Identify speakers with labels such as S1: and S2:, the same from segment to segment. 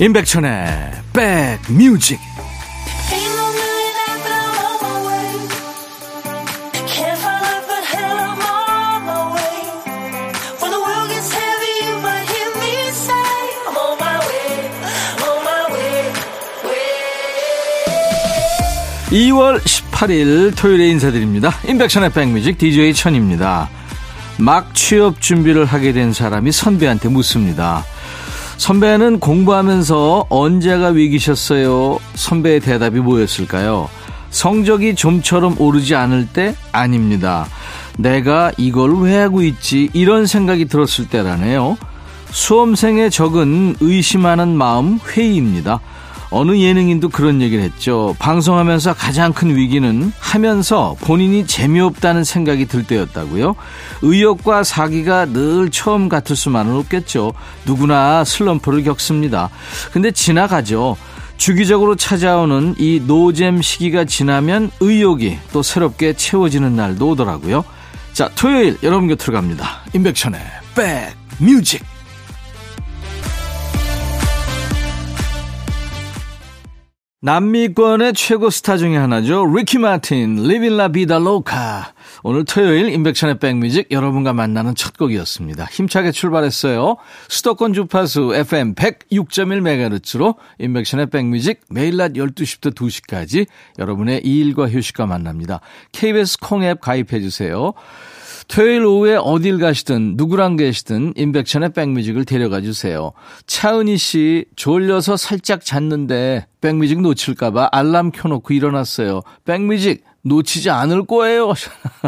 S1: 임백천의 백뮤직 (2월 18일) 토요일에 인사드립니다. 임백천의 백뮤직 DJ 천입니다. 막 취업 준비를 하게 된 사람이 선배한테 묻습니다 선배는 공부하면서 언제가 위기셨어요? 선배의 대답이 뭐였을까요? 성적이 좀처럼 오르지 않을 때 아닙니다. 내가 이걸 왜 하고 있지? 이런 생각이 들었을 때라네요. 수험생의 적은 의심하는 마음 회의입니다. 어느 예능인도 그런 얘기를 했죠. 방송하면서 가장 큰 위기는 하면서 본인이 재미없다는 생각이 들 때였다고요. 의욕과 사기가 늘 처음 같을 수만은 없겠죠. 누구나 슬럼프를 겪습니다. 근데 지나가죠. 주기적으로 찾아오는 이 노잼 시기가 지나면 의욕이 또 새롭게 채워지는 날도 오더라고요. 자, 토요일 여러분 곁으로 갑니다. 임백천의 백 뮤직. 남미권의 최고 스타 중에 하나죠. 리키 마틴, La Vida Loca. 오늘 토요일 인백션의 백뮤직 여러분과 만나는 첫 곡이었습니다. 힘차게 출발했어요. 수도권 주파수 FM 106.1MHz로 인백션의 백뮤직 매일 낮 12시부터 2시까지 여러분의 일과 휴식과 만납니다. KBS 콩앱 가입해 주세요. 토요일 오후에 어딜 가시든 누구랑 계시든 인백션의 백뮤직을 데려가 주세요. 차은희 씨 졸려서 살짝 잤는데 백뮤직 놓칠까봐 알람 켜놓고 일어났어요. 백뮤직 놓치지 않을 거예요.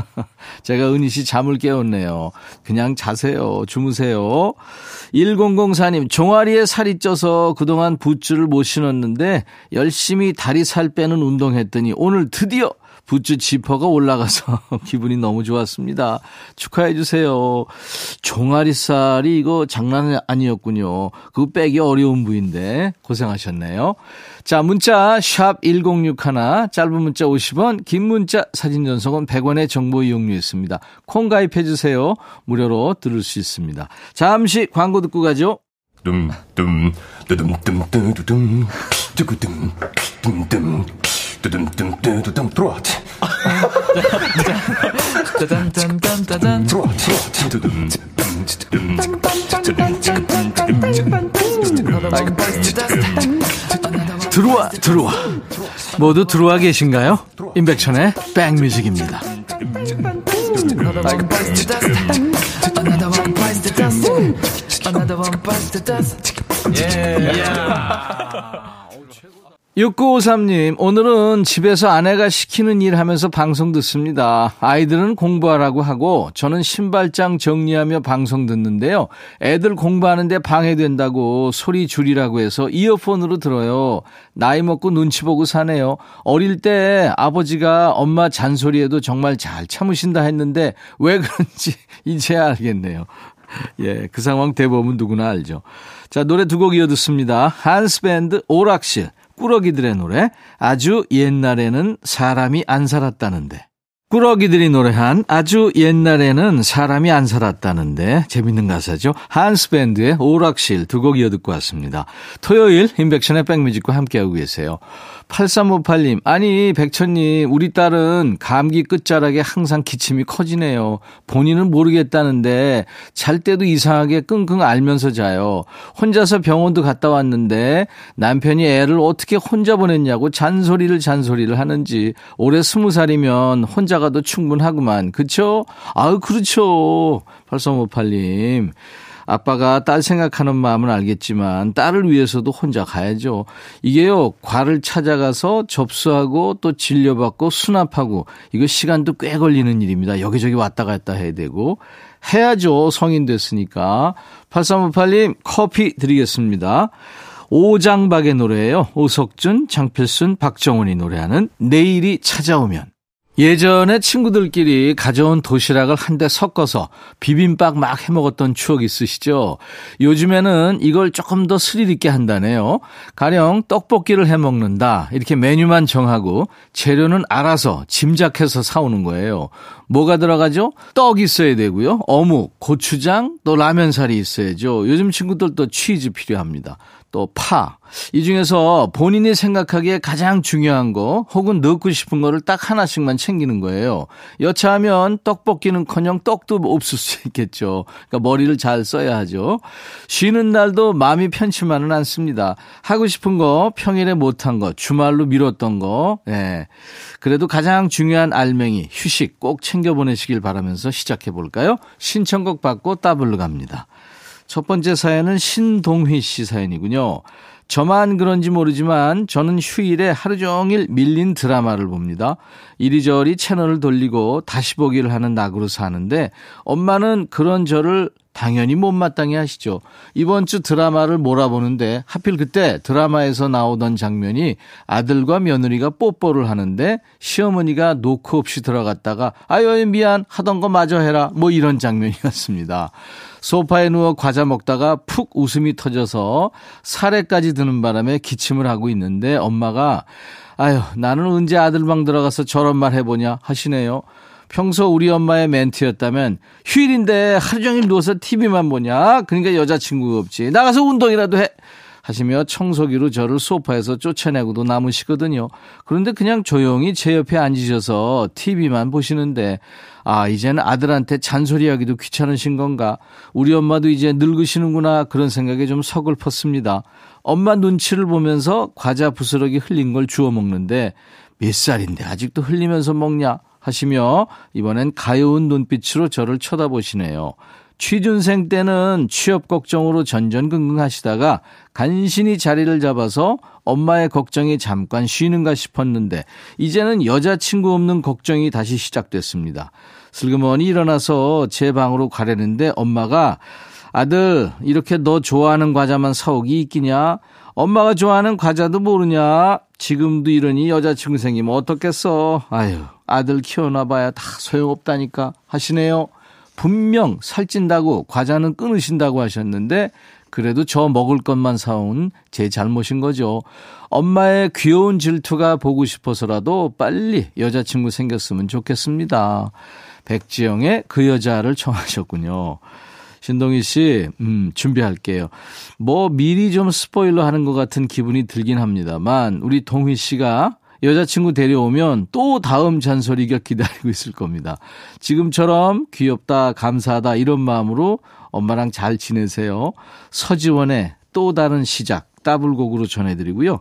S1: 제가 은희 씨 잠을 깨웠네요. 그냥 자세요. 주무세요. 1004님, 종아리에 살이 쪄서 그동안 붓줄을 못 신었는데 열심히 다리 살 빼는 운동했더니 오늘 드디어 붓주 지퍼가 올라가서 기분이 너무 좋았습니다. 축하해 주세요. 종아리살이 이거 장난 아니었군요. 그거 빼기 어려운 부위인데 고생하셨네요. 자, 문자 샵 1061, 짧은 문자 50원, 긴 문자 사진 전송은 100원의 정보 이용료 있습니다. 콩 가입해 주세요. 무료로 들을 수 있습니다. 잠시 광고 듣고 가죠. 둠 둠 뚜둠 뚜둠 뚜둠 뚜둠 뚜둠 뚜둠 뚜둠뚜둠 들어와. 들어와 들어와 모두 들어와 계신가요? 임백천의 백뮤직입니다. 예. 6953님, 오늘은 집에서 아내가 시키는 일 하면서 방송 듣습니다. 아이들은 공부하라고 하고, 저는 신발장 정리하며 방송 듣는데요. 애들 공부하는데 방해된다고 소리 줄이라고 해서 이어폰으로 들어요. 나이 먹고 눈치 보고 사네요. 어릴 때 아버지가 엄마 잔소리에도 정말 잘 참으신다 했는데, 왜 그런지 이제 알겠네요. 예, 그 상황 대부분 누구나 알죠. 자, 노래 두 곡 이어 듣습니다. 한스밴드 오락실. 꾸러기들의 노래 아주 옛날에는 사람이 안 살았다는데 꾸러기들이 노래한 아주 옛날에는 사람이 안 살았다는데 재밌는 가사죠. 한스밴드의 오락실 두 곡 이어 듣고 왔습니다. 토요일 인백션의 백뮤직과 함께하고 계세요. 8358님, 아니, 백천님, 우리 딸은 감기 끝자락에 항상 기침이 커지네요. 본인은 모르겠다는데, 잘 때도 이상하게 끙끙 앓면서 자요. 혼자서 병원도 갔다 왔는데, 남편이 애를 어떻게 혼자 보냈냐고 잔소리를 잔소리를 하는지, 올해 스무 살이면 혼자 가도 충분하구만. 그쵸? 아유, 그렇죠. 8358님. 아빠가 딸 생각하는 마음은 알겠지만 딸을 위해서도 혼자 가야죠. 이게요, 과를 찾아가서 접수하고 또 진료받고 수납하고 이거 시간도 꽤 걸리는 일입니다. 여기저기 왔다 갔다 해야 되고. 해야죠. 성인 됐으니까. 8358님 커피 드리겠습니다. 오장박의 노래예요. 오석준, 장필순, 박정훈이 노래하는 내일이 찾아오면. 예전에 친구들끼리 가져온 도시락을 한대 섞어서 비빔밥 막 해먹었던 추억 있으시죠? 요즘에는 이걸 조금 더 스릴 있게 한다네요. 가령 떡볶이를 해먹는다. 이렇게 메뉴만 정하고 재료는 알아서 짐작해서 사오는 거예요. 뭐가 들어가죠? 떡 있어야 되고요. 어묵, 고추장, 또 라면살이 있어야죠. 요즘 친구들도 치즈 필요합니다. 또 파. 이 중에서 본인이 생각하기에 가장 중요한 거 혹은 넣고 싶은 거를 딱 하나씩만 챙기는 거예요. 여차하면 떡볶이는 커녕 떡도 없을 수 있겠죠. 그러니까 머리를 잘 써야 하죠. 쉬는 날도 마음이 편치만은 않습니다. 하고 싶은 거, 평일에 못한 거, 주말로 미뤘던 거, 예. 네. 그래도 가장 중요한 알맹이, 휴식 꼭 챙겨 보내시길 바라면서 시작해 볼까요? 신청곡 받고 따블로 갑니다. 첫 번째 사연은 신동휘 씨 사연이군요. 저만 그런지 모르지만 저는 휴일에 하루 종일 밀린 드라마를 봅니다. 이리저리 채널을 돌리고 다시 보기를 하는 낙으로 사는데 엄마는 그런 저를 당연히 못마땅해 하시죠. 이번 주 드라마를 몰아보는데 하필 그때 드라마에서 나오던 장면이 아들과 며느리가 뽀뽀를 하는데 시어머니가 노크 없이 들어갔다가 아유 미안 하던 거 마저 해라 뭐 이런 장면이었습니다. 소파에 누워 과자 먹다가 푹 웃음이 터져서 사례까지 드는 바람에 기침을 하고 있는데 엄마가 아유 나는 언제 아들 방 들어가서 저런 말 해보냐 하시네요. 평소 우리 엄마의 멘트였다면 휴일인데 하루 종일 누워서 TV만 보냐? 그러니까 여자친구가 없지. 나가서 운동이라도 해. 하시며 청소기로 저를 소파에서 쫓아내고도 남으시거든요. 그런데 그냥 조용히 제 옆에 앉으셔서 TV만 보시는데 아, 이제는 아들한테 잔소리하기도 귀찮으신 건가? 우리 엄마도 이제 늙으시는구나 그런 생각에 좀 서글펐습니다. 엄마 눈치를 보면서 과자 부스러기 흘린 걸 주워 먹는데 몇 살인데 아직도 흘리면서 먹냐? 하시며 이번엔 가여운 눈빛으로 저를 쳐다보시네요. 취준생 때는 취업 걱정으로 전전긍긍 하시다가 간신히 자리를 잡아서 엄마의 걱정이 잠깐 쉬는가 싶었는데 이제는 여자친구 없는 걱정이 다시 시작됐습니다. 슬그머니 일어나서 제 방으로 가려는데 엄마가 아들 이렇게 너 좋아하는 과자만 사오기 있기냐? 엄마가 좋아하는 과자도 모르냐? 지금도 이러니 여자친구 생기면 어떻겠어? 아유 아들 키워놔봐야 다 소용없다니까 하시네요. 분명 살찐다고 과자는 끊으신다고 하셨는데 그래도 저 먹을 것만 사온 제 잘못인 거죠. 엄마의 귀여운 질투가 보고 싶어서라도 빨리 여자친구 생겼으면 좋겠습니다. 백지영의 그 여자를 청하셨군요. 신동희 씨, 음, 준비할게요. 뭐 미리 좀 스포일러 하는 것 같은 기분이 들긴 합니다만, 우리 동희 씨가 여자친구 데려오면 또 다음 잔소리가 기다리고 있을 겁니다. 지금처럼 귀엽다, 감사하다 이런 마음으로 엄마랑 잘 지내세요. 서지원의 또 다른 시작 따블곡으로 전해드리고요.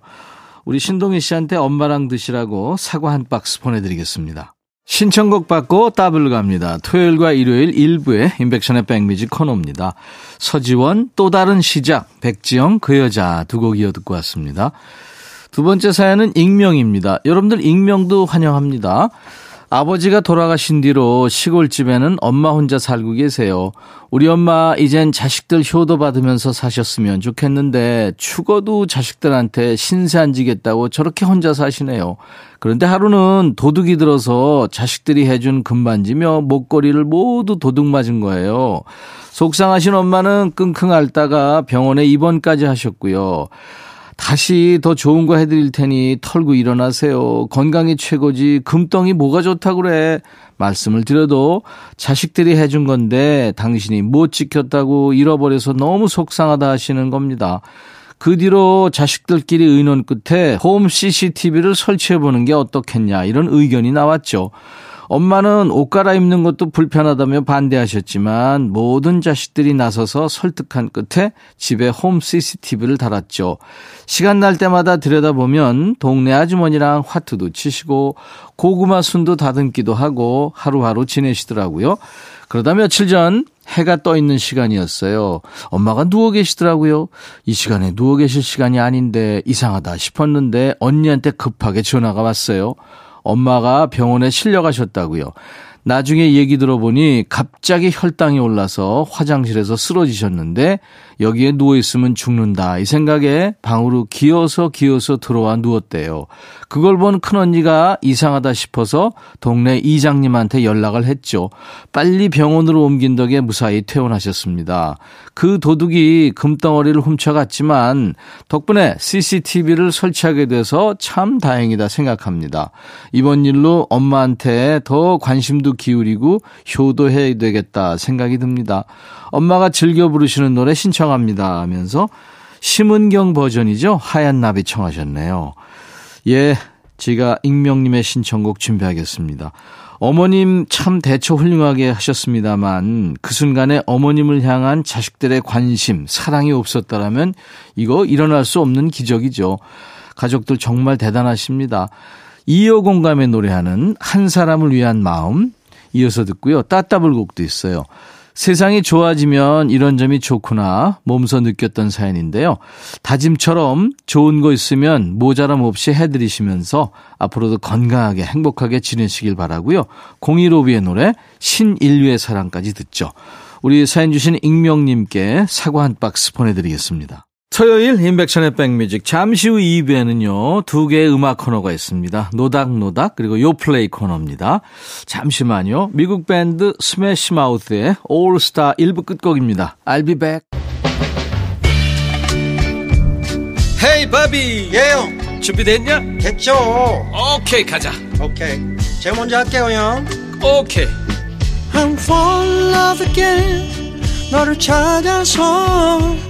S1: 우리 신동희 씨한테 엄마랑 드시라고 사과 한 박스 보내드리겠습니다. 신청곡 받고 따블 갑니다. 토요일과 일요일 일부에 인백션의 백뮤직 코너입니다. 서지원 또 다른 시작 백지영 그 여자 두 곡 이어 듣고 왔습니다. 두 번째 사연은 익명입니다. 여러분들 익명도 환영합니다. 아버지가 돌아가신 뒤로 시골집에는 엄마 혼자 살고 계세요. 우리 엄마 이젠 자식들 효도 받으면서 사셨으면 좋겠는데 죽어도 자식들한테 신세 안 지겠다고 저렇게 혼자 사시네요. 그런데 하루는 도둑이 들어서 자식들이 해준 금반지며 목걸이를 모두 도둑 맞은 거예요. 속상하신 엄마는 끙끙 앓다가 병원에 입원까지 하셨고요. 다시 더 좋은 거 해드릴 테니 털고 일어나세요. 건강이 최고지. 금덩이 뭐가 좋다 그래. 말씀을 드려도 자식들이 해준 건데 당신이 못 지켰다고 잃어버려서 너무 속상하다 하시는 겁니다. 그 뒤로 자식들끼리 의논 끝에 홈 CCTV를 설치해 보는 게 어떻겠냐 이런 의견이 나왔죠. 엄마는 옷 갈아입는 것도 불편하다며 반대하셨지만 모든 자식들이 나서서 설득한 끝에 집에 홈 CCTV를 달았죠. 시간 날 때마다 들여다보면 동네 아주머니랑 화투도 치시고 고구마 순도 다듬기도 하고 하루하루 지내시더라고요. 그러다 며칠 전 해가 떠 있는 시간이었어요. 엄마가 누워 계시더라고요. 이 시간에 누워 계실 시간이 아닌데 이상하다 싶었는데 언니한테 급하게 전화가 왔어요. 엄마가 병원에 실려가셨다고요. 나중에 얘기 들어보니 갑자기 혈당이 올라서 화장실에서 쓰러지셨는데 여기에 누워 있으면 죽는다. 이 생각에 방으로 기어서 기어서 들어와 누웠대요. 그걸 본 큰언니가 이상하다 싶어서 동네 이장님한테 연락을 했죠. 빨리 병원으로 옮긴 덕에 무사히 퇴원하셨습니다. 그 도둑이 금덩어리를 훔쳐갔지만 덕분에 CCTV를 설치하게 돼서 참 다행이다 생각합니다. 이번 일로 엄마한테 더 관심도 기울이고 효도해야 되겠다 생각이 듭니다. 엄마가 즐겨 부르시는 노래 신청 합니다 하면서 심은경 버전이죠. 하얀 나비 청하셨네요. 예, 제가 익명님의 신청곡 준비하겠습니다. 어머님 참 대처 훌륭하게 하셨습니다만 그 순간에 어머님을 향한 자식들의 관심, 사랑이 없었다라면 이거 일어날 수 없는 기적이죠. 가족들 정말 대단하십니다. 이어 공감에 노래하는 한 사람을 위한 마음 이어서 듣고요. 따따블곡도 있어요. 세상이 좋아지면 이런 점이 좋구나 몸소 느꼈던 사연인데요. 다짐처럼 좋은 거 있으면 모자람 없이 해드리시면서 앞으로도 건강하게 행복하게 지내시길 바라고요. 015B의 노래 신인류의 사랑까지 듣죠. 우리 사연 주신 익명님께 사과 한 박스 보내드리겠습니다. 토요일 임백천의 백뮤직. 잠시 후 2부에는요 두 개의 음악 코너가 있습니다. 노닥노닥 그리고 요플레이 코너입니다. 잠시만요. 미국 밴드 스매시 마우스의 All Star 1부 끝곡입니다. I'll be back.
S2: Hey 바비
S3: 예영.
S2: 준비됐냐?
S3: 됐죠.
S2: 오케이 가자.
S3: 오케이. 제가 먼저 할게요 형.
S2: 오케이.
S3: I'm fall in love again. 너를 찾아서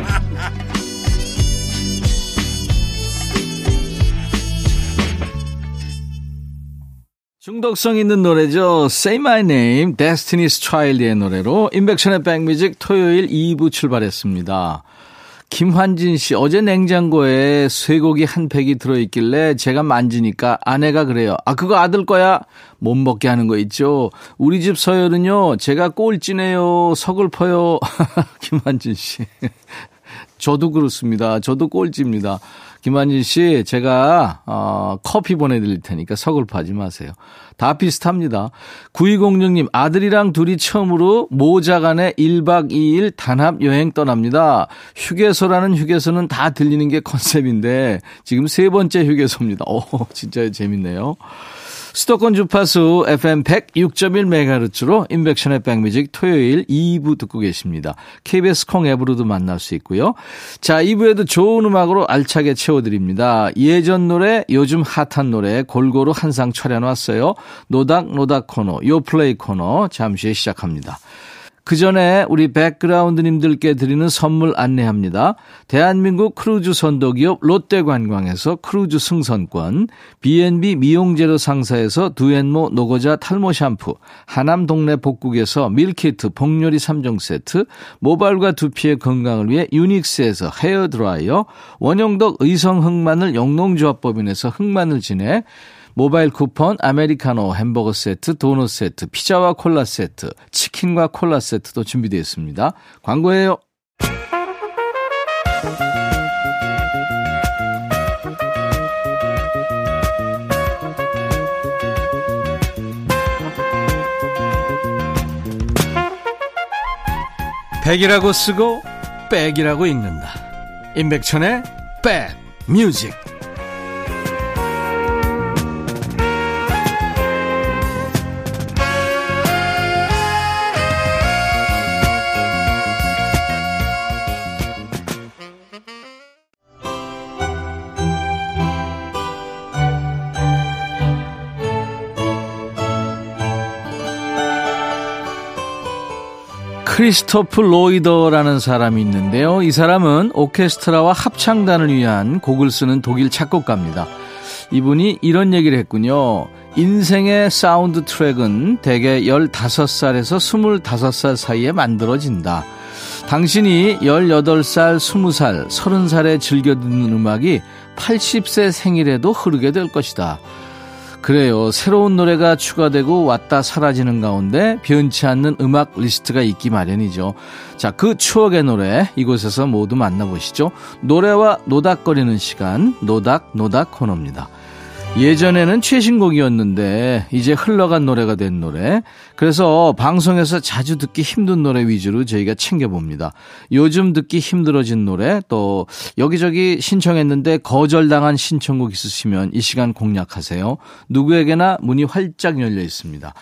S1: 중독성 있는 노래죠. Say My Name, Destiny's Child의 노래로 인백션의 백뮤직 토요일 2부 출발했습니다. 김환진 씨, 어제 냉장고에 쇠고기 한 팩이 들어있길래 제가 만지니까 아내가 그래요. 아, 그거 아들 거야? 못 먹게 하는 거 있죠. 우리 집 서열은요, 제가 꼴찌네요. 서글퍼요. 김환진 씨. 저도 그렇습니다. 저도 꼴찌입니다. 김한진 씨, 제가, 어, 커피 보내드릴 테니까 서글퍼하지 마세요. 다 비슷합니다. 9206님, 아들이랑 둘이 처음으로 모자간에 1박 2일 단합 여행 떠납니다. 휴게소라는 휴게소는 다 들리는 게 컨셉인데, 지금 세 번째 휴게소입니다. 오, 진짜 재밌네요. 수도권 주파수 FM 106.1MHz로 인백션의 백뮤직 토요일 2부 듣고 계십니다. KBS 콩 앱으로도 만날 수 있고요. 자, 2부에도 좋은 음악으로 알차게 채워드립니다. 예전 노래, 요즘 핫한 노래 골고루 한상 차려놨어요. 노닥 노닥 코너, 요플레이 코너 잠시 시작합니다. 그 전에 우리 백그라운드님들께 드리는 선물 안내합니다. 대한민국 크루즈 선도기업 롯데관광에서 크루즈 승선권, B&B 미용재료 상사에서 두앤모 노고자 탈모 샴푸, 하남 동네 복국에서 밀키트 복요리 3종 세트, 모발과 두피의 건강을 위해 유닉스에서 헤어 드라이어, 원형덕 의성 흑마늘 영농조합법인에서 흑마늘 진액, 모바일 쿠폰, 아메리카노 햄버거 세트, 도넛 세트, 피자와 콜라 세트, 치킨과 콜라 세트도 준비되어 있습니다. 광고예요. 백이라고 쓰고 백이라고 읽는다. 임백천의 백 뮤직. 크리스토프 로이더라는 사람이 있는데요. 이 사람은 오케스트라와 합창단을 위한 곡을 쓰는 독일 작곡가입니다. 이분이 이런 얘기를 했군요. 인생의 사운드 트랙은 대개 15살에서 25살 사이에 만들어진다. 당신이 18살, 20살, 30살에 즐겨 듣는 음악이 80세 생일에도 흐르게 될 것이다. 그래요. 새로운 노래가 추가되고 왔다 사라지는 가운데 변치 않는 음악 리스트가 있기 마련이죠. 자, 그 추억의 노래 이곳에서 모두 만나보시죠. 노래와 노닥거리는 시간, 노닥, 노닥 코너입니다. 예전에는 최신곡이었는데 이제 흘러간 노래가 된 노래. 그래서 방송에서 자주 듣기 힘든 노래 위주로 저희가 챙겨봅니다. 요즘 듣기 힘들어진 노래 또 여기저기 신청했는데 거절당한 신청곡 있으시면 이 시간 공략하세요. 누구에게나 문이 활짝 열려 있습니다.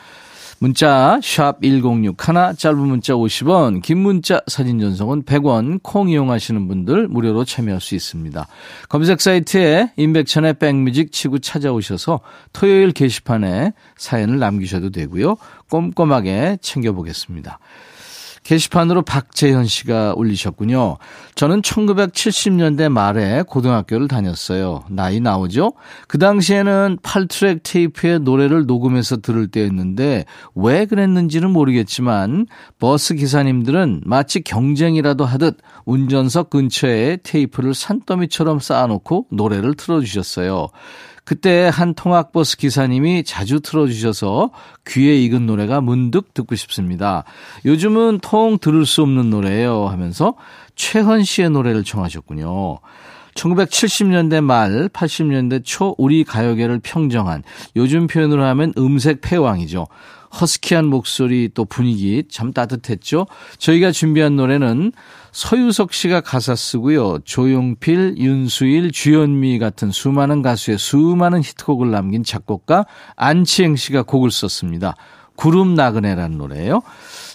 S1: 문자 1061, 짧은 문자 50원, 긴 문자 사진 전송은 100원, 콩 이용하시는 분들 무료로 참여할 수 있습니다. 검색 사이트에 임백천의 백뮤직 치고 찾아오셔서 토요일 게시판에 사연을 남기셔도 되고요. 꼼꼼하게 챙겨보겠습니다. 게시판으로 박재현 씨가 올리셨군요. 저는 1970년대 말에 고등학교를 다녔어요. 나이 나오죠? 그 당시에는 8트랙 테이프에 노래를 녹음해서 들을 때였는데 왜 그랬는지는 모르겠지만 버스 기사님들은 마치 경쟁이라도 하듯 운전석 근처에 테이프를 산더미처럼 쌓아놓고 노래를 틀어주셨어요. 그때 한 통학버스 기사님이 자주 틀어주셔서 귀에 익은 노래가 문득 듣고 싶습니다. 요즘은 통 들을 수 없는 노래예요 하면서 최헌 씨의 노래를 청하셨군요. 1970년대 말, 80년대 초 우리 가요계를 평정한 요즘 표현으로 하면 음색 패왕이죠. 허스키한 목소리 또 분위기 참 따뜻했죠. 저희가 준비한 노래는 서유석 씨가 가사 쓰고요. 조용필, 윤수일, 주현미 같은 수많은 가수의 수많은 히트곡을 남긴 작곡가 안치행 씨가 곡을 썼습니다. 구름 나그네라는 노래예요.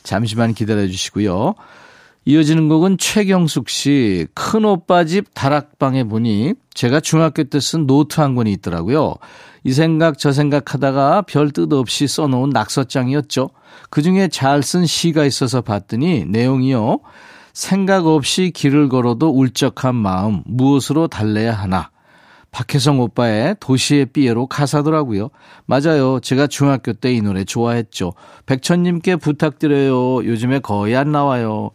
S1: 잠시만 기다려 주시고요. 이어지는 곡은 최경숙 씨, 큰 오빠 집 다락방에 보니 제가 중학교 때 쓴 노트 한 권이 있더라고요. 이 생각 저 생각 하다가 별 뜻 없이 써놓은 낙서장이었죠. 그 중에 잘 쓴 시가 있어서 봤더니 내용이요. 생각 없이 길을 걸어도 울적한 마음 무엇으로 달래야 하나. 박혜성 오빠의 도시의 삐에로 가사더라고요. 맞아요. 제가 중학교 때 이 노래 좋아했죠. 백천님께 부탁드려요. 요즘에 거의 안 나와요.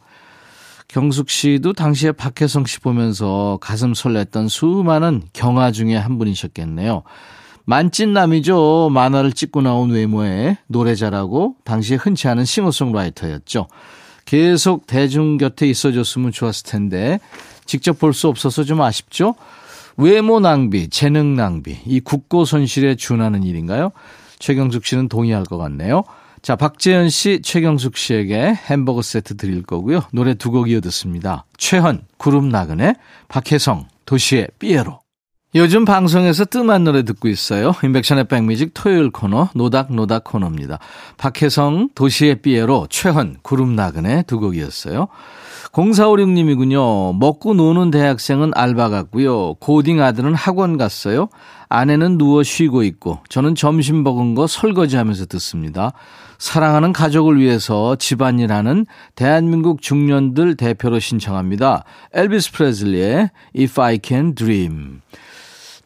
S1: 경숙 씨도 당시에 박혜성 씨 보면서 가슴 설렜던 수많은 경화 중에 한 분이셨겠네요. 만찢남이죠. 만화를 찍고 나온 외모에 노래 잘하고 당시에 흔치 않은 싱어송라이터였죠. 계속 대중 곁에 있어줬으면 좋았을 텐데 직접 볼 수 없어서 좀 아쉽죠. 외모 낭비, 재능 낭비, 이 국고 손실에 준하는 일인가요? 최경숙 씨는 동의할 것 같네요. 자, 박재현 씨, 최경숙 씨에게 햄버거 세트 드릴 거고요. 노래 두 곡 이어 듣습니다. 최헌, 구름 나그네, 박혜성, 도시의 삐에로. 요즘 방송에서 뜸한 노래 듣고 있어요. 인백션의 백뮤직 토요일 코너 노닥노닥 코너입니다. 박혜성 도시의 삐에로 최헌 구름 나그네 두 곡이었어요. 0456님이군요. 먹고 노는 대학생은 알바 갔고요. 고딩 아들은 학원 갔어요. 아내는 누워 쉬고 있고 저는 점심 먹은 거 설거지하면서 듣습니다. 사랑하는 가족을 위해서 집안일하는 대한민국 중년들 대표로 신청합니다. 엘비스 프레슬리의 If I Can Dream.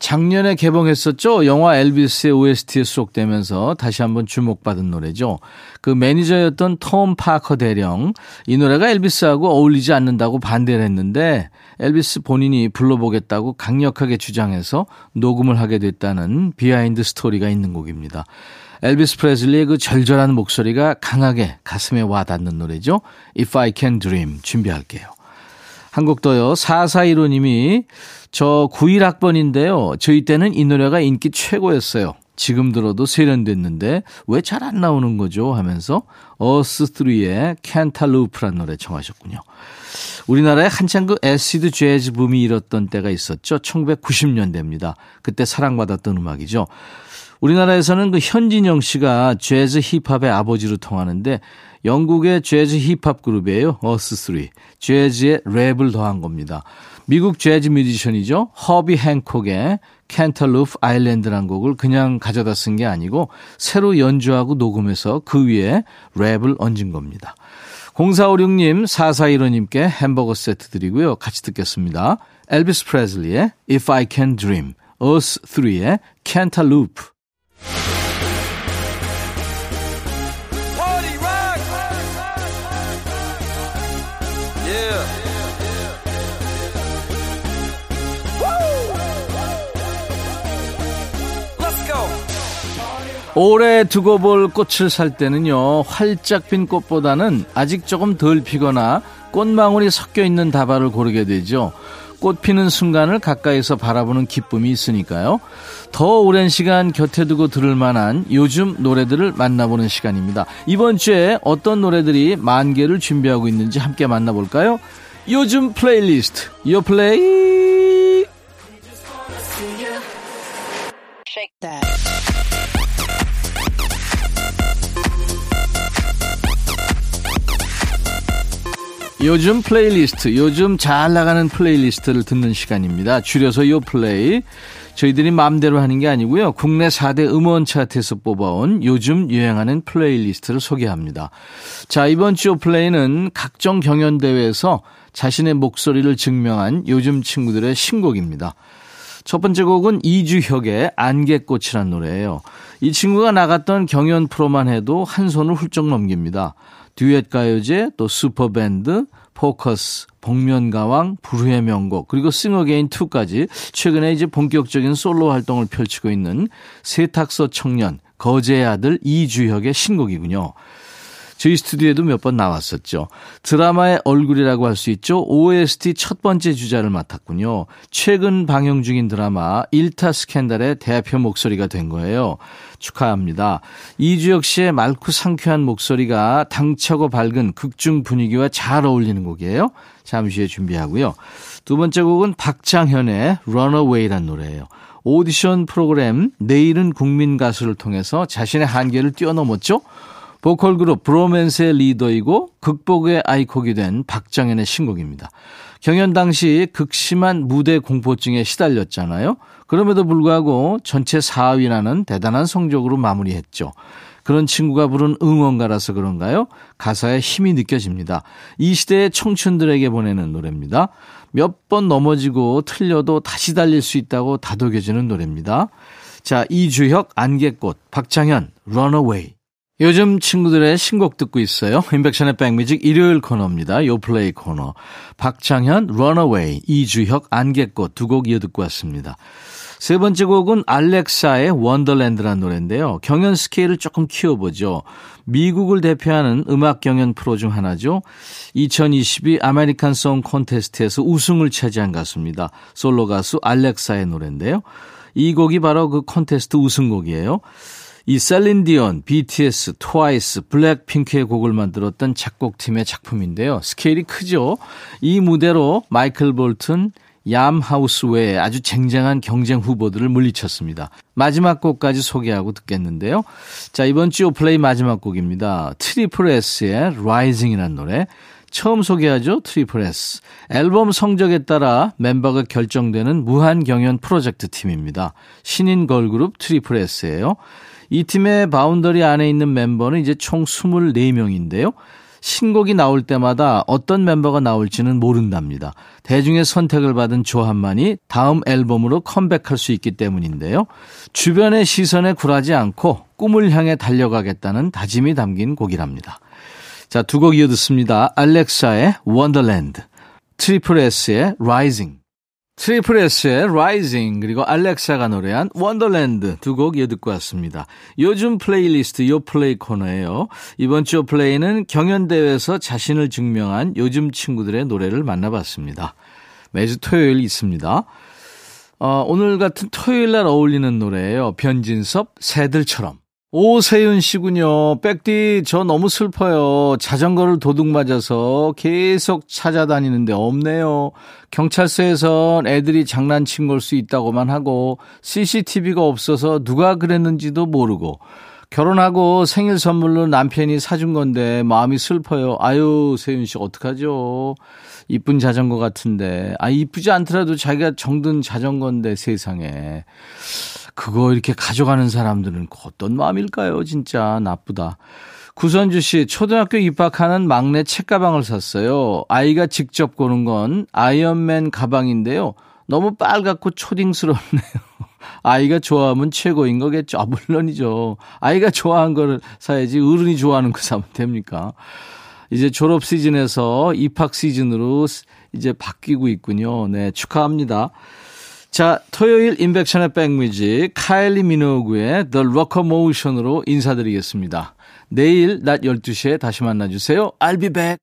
S1: 작년에 개봉했었죠. 영화 엘비스의 OST에 수록되면서 다시 한번 주목받은 노래죠. 그 매니저였던 톰 파커 대령 이 노래가 엘비스하고 어울리지 않는다고 반대를 했는데 엘비스 본인이 불러보겠다고 강력하게 주장해서 녹음을 하게 됐다는 behind story가 있는 곡입니다. 엘비스 프레슬리의 그 절절한 목소리가 강하게 가슴에 와닿는 노래죠. If I Can Dream 준비할게요. 한곡 더요. 4415님이 저 91학번인데요. 저희 때는 이 노래가 인기 최고였어요. 지금 들어도 세련됐는데 왜 잘 안 나오는 거죠? 하면서 Us3의 Cantaloop란 노래 청하셨군요. 우리나라에 한창 그 acid 재즈 붐이 일었던 때가 있었죠. 1990년대입니다. 그때 사랑받았던 음악이죠. 우리나라에서는 그 현진영 씨가 재즈 힙합의 아버지로 통하는데 영국의 재즈 힙합 그룹이에요. Us3. 재즈에 랩을 더한 겁니다. 미국 재즈 뮤지션이죠. 허비 행콕의 Cantaloupe Island란 곡을 그냥 가져다 쓴 게 아니고 새로 연주하고 녹음해서 그 위에 랩을 얹은 겁니다. 0456님, 4415님께 햄버거 세트 드리고요. 같이 듣겠습니다. 엘비스 프레슬리의 If I Can Dream, Us 3의 Cantaloupe. 올해 두고 볼 꽃을 살 때는요, 활짝 핀 꽃보다는 아직 조금 덜 피거나 꽃망울이 섞여 있는 다발을 고르게 되죠. 꽃 피는 순간을 가까이서 바라보는 기쁨이 있으니까요. 더 오랜 시간 곁에 두고 들을 만한 요즘 노래들을 만나보는 시간입니다. 이번 주에 어떤 노래들이 만개를 준비하고 있는지 함께 만나볼까요? 요즘 플레이리스트, 요 플레이! 요즘 플레이리스트, 요즘 잘 나가는 playlist를 듣는 시간입니다. 줄여서 요 플레이. 저희들이 마음대로 하는 게 아니고요. 국내 4대 음원 차트에서 뽑아온 요즘 유행하는 playlist를 소개합니다. 자, 이번 주 플레이는 각종 경연대회에서 자신의 목소리를 증명한 요즘 친구들의 신곡입니다. 첫 번째 곡은 이주혁의 안개꽃이란 노래예요. 이 친구가 나갔던 경연 프로만 해도 한 손을 훌쩍 넘깁니다. 듀엣 가요제, 또 슈퍼밴드, 포커스, 복면가왕, 불후의 명곡, 그리고 싱어게인 2까지 최근에 이제 본격적인 솔로 활동을 펼치고 있는 세탁소 청년, 거제의 아들 이주혁의 신곡이군요. 저희 스튜디오에도 몇 번 나왔었죠. 드라마의 얼굴이라고 할 수 있죠. OST 첫 번째 주자를 맡았군요. 최근 방영 중인 드라마 일타 스캔들의 대표 목소리가 된 거예요. 축하합니다. 이주혁 씨의 맑고 상쾌한 목소리가 당차고 밝은 극중 분위기와 잘 어울리는 곡이에요. 잠시 후에 준비하고요. 두 번째 곡은 박장현의 Runaway란 노래예요. 오디션 프로그램 내일은 국민 가수를 통해서 자신의 한계를 뛰어넘었죠. 보컬 그룹 브로맨스의 리더이고 극복의 아이콘이 된 박정현의 신곡입니다. 경연 당시 극심한 무대 공포증에 시달렸잖아요. 그럼에도 불구하고 전체 4위라는 대단한 성적으로 마무리했죠. 그런 친구가 부른 응원가라서 그런가요? 가사에 힘이 느껴집니다. 이 시대의 청춘들에게 보내는 노래입니다. 몇 번 넘어지고 틀려도 다시 달릴 수 있다고 다독여주는 노래입니다. 자, 이주혁, 안개꽃, 박창현, Runaway. 요즘 친구들의 신곡 듣고 있어요. 인백션의 백뮤직 일요일 코너입니다. 요플레이 코너. 박창현, Runaway, 이주혁, 안개꽃 두 곡 이어 듣고 왔습니다. 세 번째 곡은 알렉사의 Wonderland라는 노래인데요. 경연 스케일을 조금 키워보죠. 미국을 대표하는 음악 경연 프로 중 하나죠. 2022 American Song Contest에서 우승을 차지한 가수입니다. 솔로 가수 알렉사의 노래인데요. 이 곡이 바로 그 콘테스트 우승곡이에요. 이 셀린 디온, BTS, 트와이스, 블랙핑크의 곡을 만들었던 작곡팀의 작품인데요. 스케일이 크죠. 이 무대로 마이클 볼튼, 얌하우스 외에 아주 쟁쟁한 경쟁 후보들을 물리쳤습니다. 마지막 곡까지 소개하고 듣겠는데요. 자, 이번 주 플레이 마지막 곡입니다. 트리플 S의 Rising이라는 노래. 처음 소개하죠. 트리플 S. 앨범 성적에 따라 멤버가 결정되는 무한 경연 프로젝트 팀입니다. 신인 걸그룹 트리플 S예요. 이 팀의 boundary 안에 있는 멤버는 이제 총 24명인데요. 신곡이 나올 때마다 어떤 멤버가 나올지는 모른답니다. 대중의 선택을 받은 조합만이 다음 앨범으로 컴백할 수 있기 때문인데요. 주변의 시선에 굴하지 않고 꿈을 향해 달려가겠다는 다짐이 담긴 곡이랍니다. 자, 두 곡 이어 듣습니다. 알렉사의 Wonderland, 트리플 S의 Rising. 트리플 S의 Rising 그리고 알렉사가 노래한 Wonderland 두 곡 이어 듣고 왔습니다. 요즘 플레이리스트 요 플레이 코너예요. 이번 주 플레이는 경연대회에서 자신을 증명한 요즘 친구들의 노래를 만나봤습니다. 매주 토요일 있습니다. 어, 오늘 같은 토요일 날 어울리는 노래예요. 변진섭 새들처럼. 오세윤 씨군요. 백디, 저 너무 슬퍼요. 자전거를 도둑 맞아서 계속 찾아다니는데 없네요. 경찰서에선 애들이 장난친 걸 수 있다고만 하고, CCTV가 없어서 누가 그랬는지도 모르고, 결혼하고 생일 선물로 남편이 사준 건데 마음이 슬퍼요. 아유, 세윤 씨, 어떡하죠? 이쁜 자전거 같은데. 아, 이쁘지 않더라도 자기가 정든 자전거인데 세상에. 그거 이렇게 가져가는 사람들은 어떤 마음일까요? 진짜 나쁘다. 구선주 씨, 초등학교 입학하는 막내 책가방을 샀어요. 아이가 직접 고른 건 아이언맨 가방인데요. 너무 빨갛고 초딩스럽네요. 아이가 좋아하면 최고인 거겠죠. 아, 물론이죠. 아이가 좋아한 거를 사야지 어른이 좋아하는 거 사면 됩니까? 이제 졸업 시즌에서 입학 시즌으로 이제 바뀌고 있군요. 네, 축하합니다. 자, 토요일 인백션의 백뮤직 카일리 미노구의 The Locomotion으로 인사드리겠습니다. 내일 낮 12시에 다시 만나주세요. I'll be back.